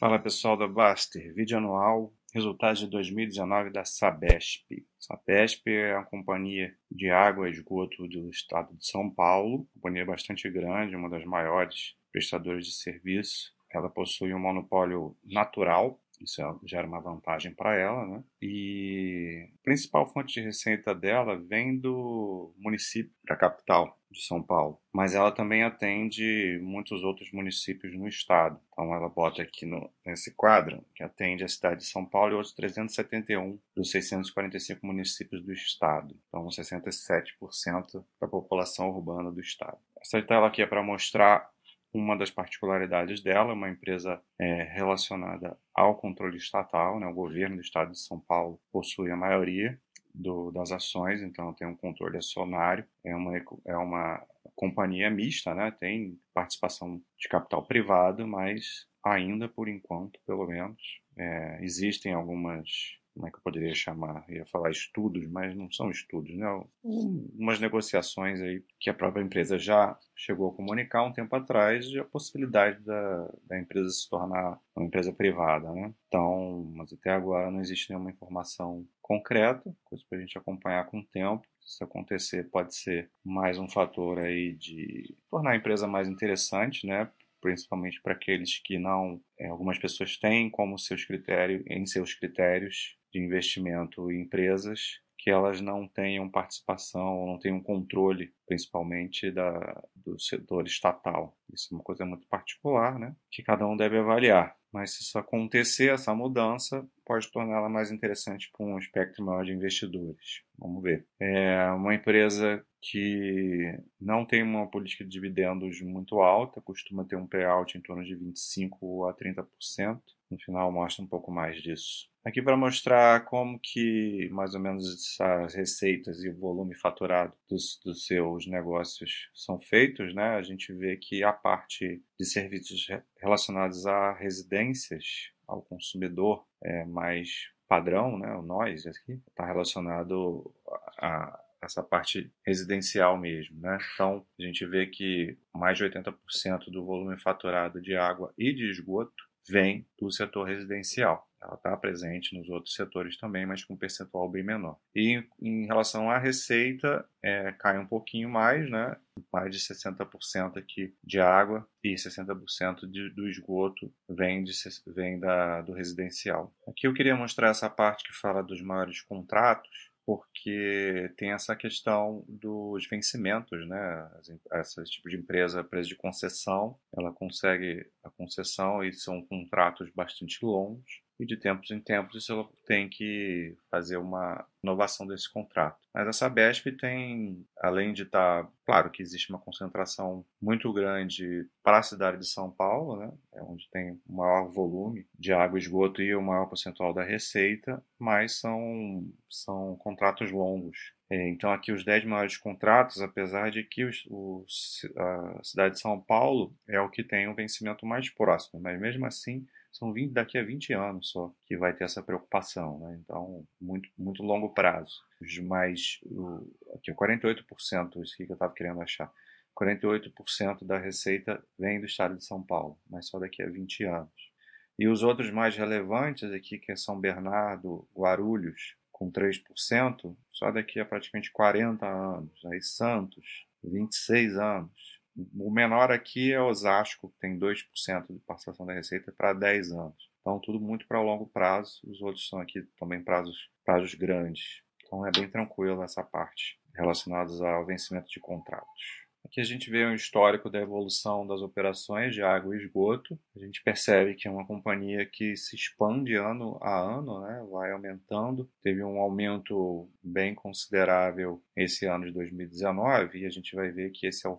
Fala pessoal da Baster, vídeo anual, resultados de 2019 da Sabesp. Sabesp é uma companhia de água e esgoto do estado de São Paulo, companhia bastante grande, uma das maiores prestadoras de serviço. Ela possui um monopólio natural isso é, gera uma vantagem para ela, né? E a principal fonte de receita dela vem do município, da capital de São Paulo, mas ela também atende muitos outros municípios no estado. Então ela bota aqui no, nesse quadro que atende a cidade de São Paulo e outros 371 dos 645 municípios do estado. Então 67% da população urbana do estado. Essa tela aqui é para mostrar uma das particularidades dela, uma empresa é, relacionada ao controle estatal, né, o governo do estado de São Paulo possui a maioria do, das ações, então tem um controle acionário, é uma, é uma companhia mista, né, tem participação de capital privado, mas ainda por enquanto, pelo menos, é, existem algumas como é que eu poderia chamar? Ia falar estudos, mas não são estudos, né? Umas negociações aí que a própria empresa já chegou a comunicar um tempo atrás de a possibilidade da, da empresa se tornar uma empresa privada, né? Então, mas até agora não existe nenhuma informação concreta, coisa para a gente acompanhar com o tempo. Se isso acontecer, pode ser mais um fator aí de tornar a empresa mais interessante, né? Principalmente para aqueles que não, é, algumas pessoas têm como seus critérios, em seus critérios de investimento em empresas que elas não tenham participação, não tenham controle, principalmente da, do setor estatal. Isso é uma coisa muito particular, né? Que cada um deve avaliar. Mas se isso acontecer, essa mudança pode torná-la mais interessante para um espectro maior de investidores. Vamos ver. É uma empresa que não tem uma política de dividendos muito alta, costuma ter um payout em torno de 25 a 30%. No final mostra um pouco mais disso. Aqui para mostrar como que mais ou menos essas receitas e o volume faturado dos, dos seus negócios são feitos, né? A gente vê que a parte de serviços relacionados a residências, ao consumidor é mais padrão, né? O nós aqui está relacionado a essa parte residencial mesmo, né? Então, a gente vê que mais de 80% do volume faturado de água e de esgoto vem do setor residencial. Ela está presente nos outros setores também, mas com um percentual bem menor. E em relação à receita, é, cai um pouquinho mais, né? mais de 60% aqui de água e 60% de, do esgoto vem, de, vem da, do residencial. Aqui eu queria mostrar essa parte que fala dos maiores contratos, porque tem essa questão dos vencimentos, né? Esse tipo de empresa, empresa de concessão, ela consegue a concessão e são contratos bastante longos e de tempos em tempos ela tem que fazer uma inovação desse contrato. Mas a Sabesp tem, além de estar, tá, claro que existe uma concentração muito grande para a cidade de São Paulo, né, é onde tem o maior volume de água e esgoto e o maior percentual da receita, mas são, são contratos longos. É, então, aqui os 10 maiores contratos, apesar de que os, os, a cidade de São Paulo é o que tem o vencimento mais próximo, mas mesmo assim são 20, daqui a 20 anos só que vai ter essa preocupação, né? Então, muito, muito longo prazo. Os mais, o, aqui, 48%, isso que eu estava querendo achar, 48% da receita vem do estado de São Paulo, mas só daqui a 20 anos. E os outros mais relevantes aqui, que é São Bernardo, Guarulhos, com 3%, só daqui a praticamente 40 anos. Aí Santos, 26 anos. O menor aqui é Osasco, que tem 2% de participação da receita para 10 anos. Então, tudo muito para longo prazo. Os outros são aqui também prazos, prazos grandes. Então, é bem tranquilo essa parte relacionados ao vencimento de contratos. Aqui a gente vê um histórico da evolução das operações de água e esgoto. A gente percebe que é uma companhia que se expande ano a ano, né? vai aumentando. Teve um aumento bem considerável esse ano de 2019 e a gente vai ver que esse é o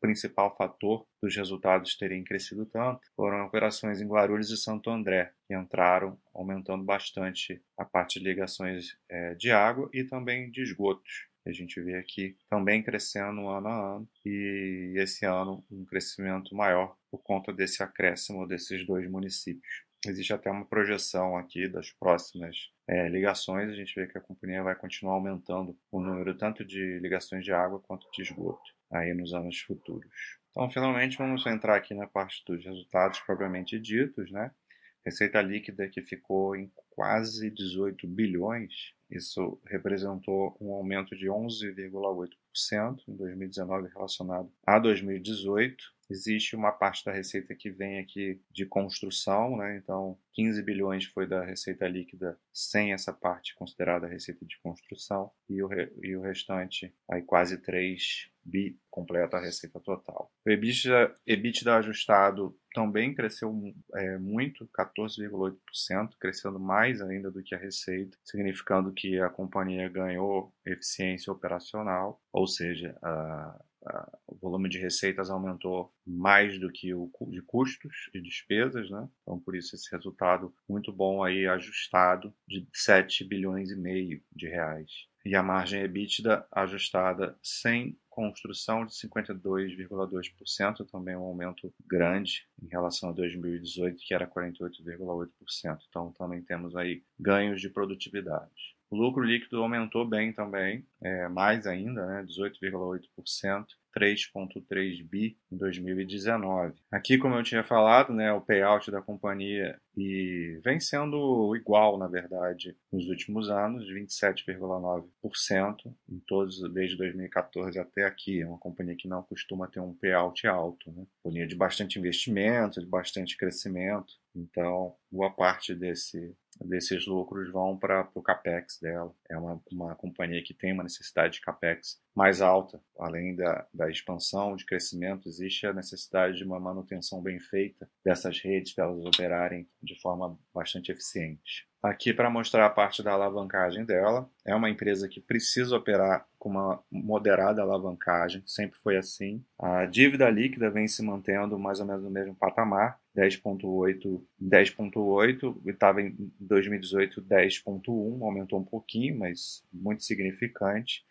principal fator dos resultados terem crescido tanto foram operações em Guarulhos e Santo André, que entraram aumentando bastante a parte de ligações é, de água e também de esgotos. A gente vê aqui também crescendo ano a ano e esse ano um crescimento maior por conta desse acréscimo desses dois municípios. Existe até uma projeção aqui das próximas é, ligações, a gente vê que a companhia vai continuar aumentando o número tanto de ligações de água quanto de esgoto aí nos anos futuros. Então, finalmente, vamos entrar aqui na parte dos resultados propriamente ditos, né? receita líquida que ficou em quase 18 bilhões. Isso representou um aumento de 11,8% em 2019 relacionado a 2018 Existe uma parte da receita que vem aqui de construção, né? então 15 bilhões foi da receita líquida sem essa parte considerada receita de construção e o, e o restante, aí quase 3 bi, completa a receita total. O EBITDA, EBITDA ajustado também cresceu é, muito, 14,8%, crescendo mais ainda do que a receita, significando que a companhia ganhou eficiência operacional, ou seja, a, o volume de receitas aumentou mais do que o de custos e despesas, né? Então, por isso esse resultado muito bom aí ajustado de 7 bilhões e meio de reais. E a margem EBITDA ajustada sem construção de 52,2%, também um aumento grande em relação a 2018, que era 48,8%. Então, também temos aí ganhos de produtividade. O lucro líquido aumentou bem também, é, mais ainda, né, 18,8%, 3,3 bi em 2019. Aqui, como eu tinha falado, né, o payout da companhia e vem sendo igual, na verdade, nos últimos anos, 27,9% em todos desde 2014 até aqui. É uma companhia que não costuma ter um payout alto, né? Companhia de bastante investimento, de bastante crescimento. Então, boa parte desse desses lucros vão para o capex dela. É uma, uma companhia que tem uma necessidade de capex mais alta. Além da, da expansão, de crescimento, existe a necessidade de uma manutenção bem feita dessas redes para elas operarem de forma bastante eficiente. Aqui para mostrar a parte da alavancagem dela. É uma empresa que precisa operar com uma moderada alavancagem, sempre foi assim. A dívida líquida vem se mantendo mais ou menos no mesmo patamar, 10.8, 10.8, estava em 2018 10.1, aumentou um pouquinho, mas muito significante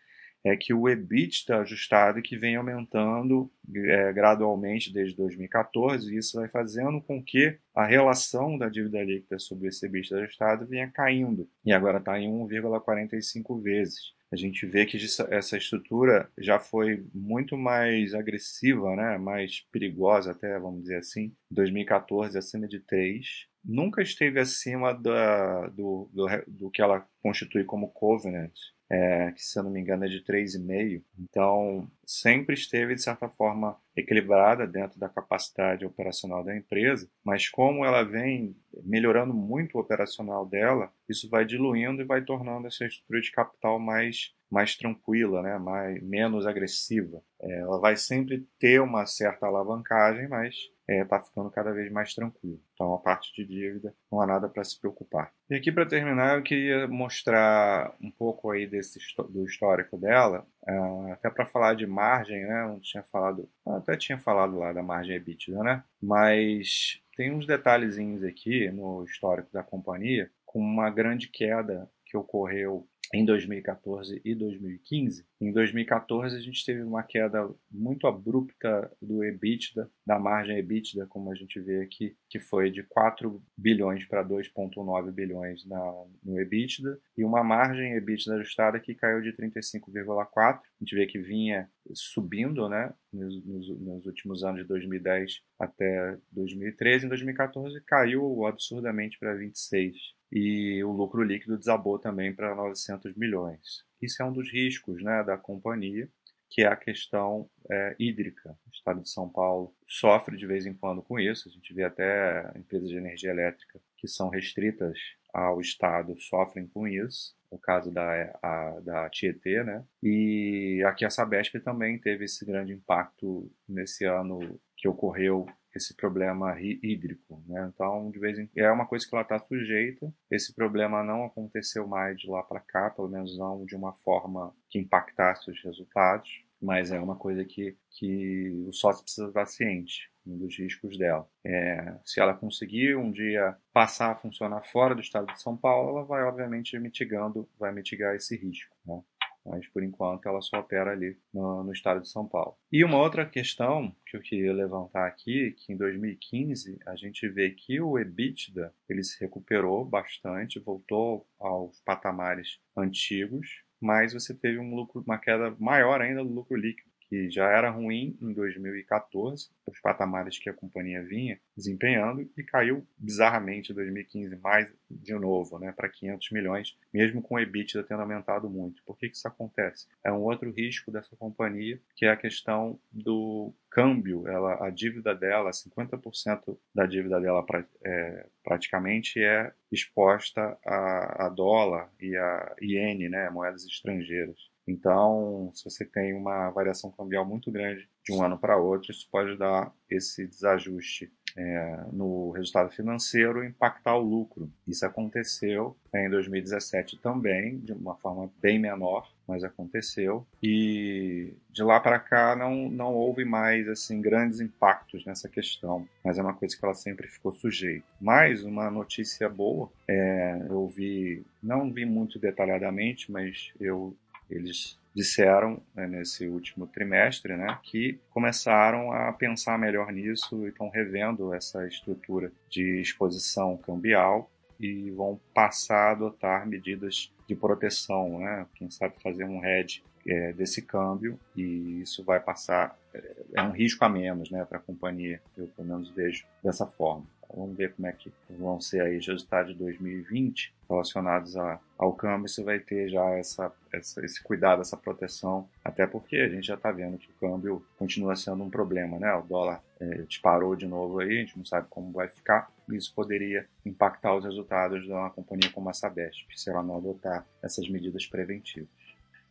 é que o EBITDA ajustado que vem aumentando é, gradualmente desde 2014, e isso vai fazendo com que a relação da dívida líquida sobre esse EBITDA ajustado venha caindo, e agora está em 1,45 vezes. A gente vê que essa estrutura já foi muito mais agressiva, né? mais perigosa até, vamos dizer assim, 2014 acima de 3, nunca esteve acima da, do, do, do que ela constitui como covenant, é, que se eu não me engano é de 3,5. Então, sempre esteve, de certa forma, equilibrada dentro da capacidade operacional da empresa, mas como ela vem melhorando muito o operacional dela, isso vai diluindo e vai tornando essa estrutura de capital mais mais tranquila, né, mais, menos agressiva. É, ela vai sempre ter uma certa alavancagem, mas está é, tá ficando cada vez mais tranquilo. Então, a parte de dívida não há nada para se preocupar. E aqui, para terminar, eu queria mostrar um pouco aí desse, do histórico dela, uh, até para falar de margem, né? Tinha falado, até tinha falado lá da margem EBITDA, né? Mas tem uns detalhezinhos aqui no histórico da companhia, com uma grande queda que ocorreu em 2014 e 2015. Em 2014 a gente teve uma queda muito abrupta do EBITDA, da margem EBITDA, como a gente vê aqui, que foi de 4 bilhões para 2,9 bilhões na, no EBITDA, e uma margem EBITDA ajustada que caiu de 35,4. A gente vê que vinha subindo né, nos, nos, últimos anos de 2010 até 2013. Em 2014 caiu absurdamente para 26 e o lucro líquido desabou também para 900 milhões. Isso é um dos riscos né, da companhia, que é a questão é, hídrica. O estado de São Paulo sofre de vez em quando com isso. A gente vê até empresas de energia elétrica que são restritas ao estado sofrem com isso. O caso da, a, da Tietê, né? E aqui a Sabesp também teve esse grande impacto nesse ano que ocorreu esse problema hídrico. Né? Então, de vez em é uma coisa que ela está sujeita. Esse problema não aconteceu mais de lá para cá, pelo menos não de uma forma que impactasse os resultados, mas é uma coisa que, que o sócio precisa estar ciente dos riscos dela. É, se ela conseguir um dia passar a funcionar fora do estado de São Paulo, ela vai obviamente mitigando, vai mitigar esse risco. Né? Mas por enquanto ela só opera ali no, no, estado de São Paulo. E uma outra questão que eu queria levantar aqui, que em 2015 a gente vê que o EBITDA ele se recuperou bastante, voltou aos patamares antigos, mas você teve um lucro, uma queda maior ainda do lucro líquido que já era ruim em 2014, os patamares que a companhia vinha desempenhando e caiu bizarramente em 2015 mais de novo, né, para 500 milhões, mesmo com o EBITDA tendo aumentado muito. Por que, que isso acontece? É um outro risco dessa companhia, que é a questão do câmbio, ela, a dívida dela, 50% da dívida dela é, praticamente é exposta a, a, dólar e a iene, né, moedas estrangeiras. Então, se você tem uma variação cambial muito grande de um ano para outro, isso pode dar esse desajuste é, no resultado financeiro impactar o lucro. Isso aconteceu em 2017 também, de uma forma bem menor, mas aconteceu. E de lá para cá não, não houve mais assim grandes impactos nessa questão, mas é uma coisa que ela sempre ficou sujeita. Mais uma notícia boa, é, eu vi, não vi muito detalhadamente, mas eu eles disseram né, nesse último trimestre né, que começaram a pensar melhor nisso e estão revendo essa estrutura de exposição cambial e vão passar a adotar medidas de proteção, né? quem sabe fazer um hedge é, desse câmbio e isso vai passar, é, é um risco a menos né, para a companhia, eu pelo menos vejo dessa forma. Vamos ver como é que vão ser aí os resultados de 2020 relacionados a, ao câmbio. Você vai ter já essa, essa, esse cuidado, essa proteção, até porque a gente já está vendo que o câmbio continua sendo um problema, né? O dólar é, disparou de novo aí, a gente não sabe como vai ficar. Isso poderia impactar os resultados de uma companhia como a Sabesp, se ela não adotar essas medidas preventivas.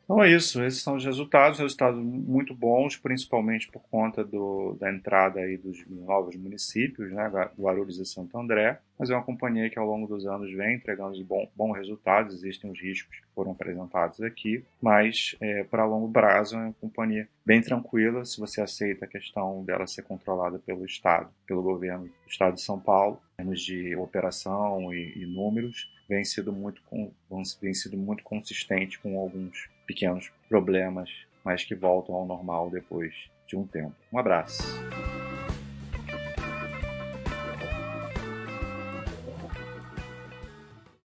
Então é isso, esses são os resultados, resultados muito bons, principalmente por conta do, da entrada aí dos novos municípios, né, Guarulhos e Santo André, mas é uma companhia que ao longo dos anos vem entregando bons bom resultados, existem os riscos que foram apresentados aqui, mas é, para longo prazo é uma companhia bem tranquila, se você aceita a questão dela ser controlada pelo Estado, pelo governo do Estado de São Paulo, em termos de operação e, e números, vem sido muito, vem sido muito consistente com alguns pequenos problemas, mas que voltam ao normal depois de um tempo. Um abraço.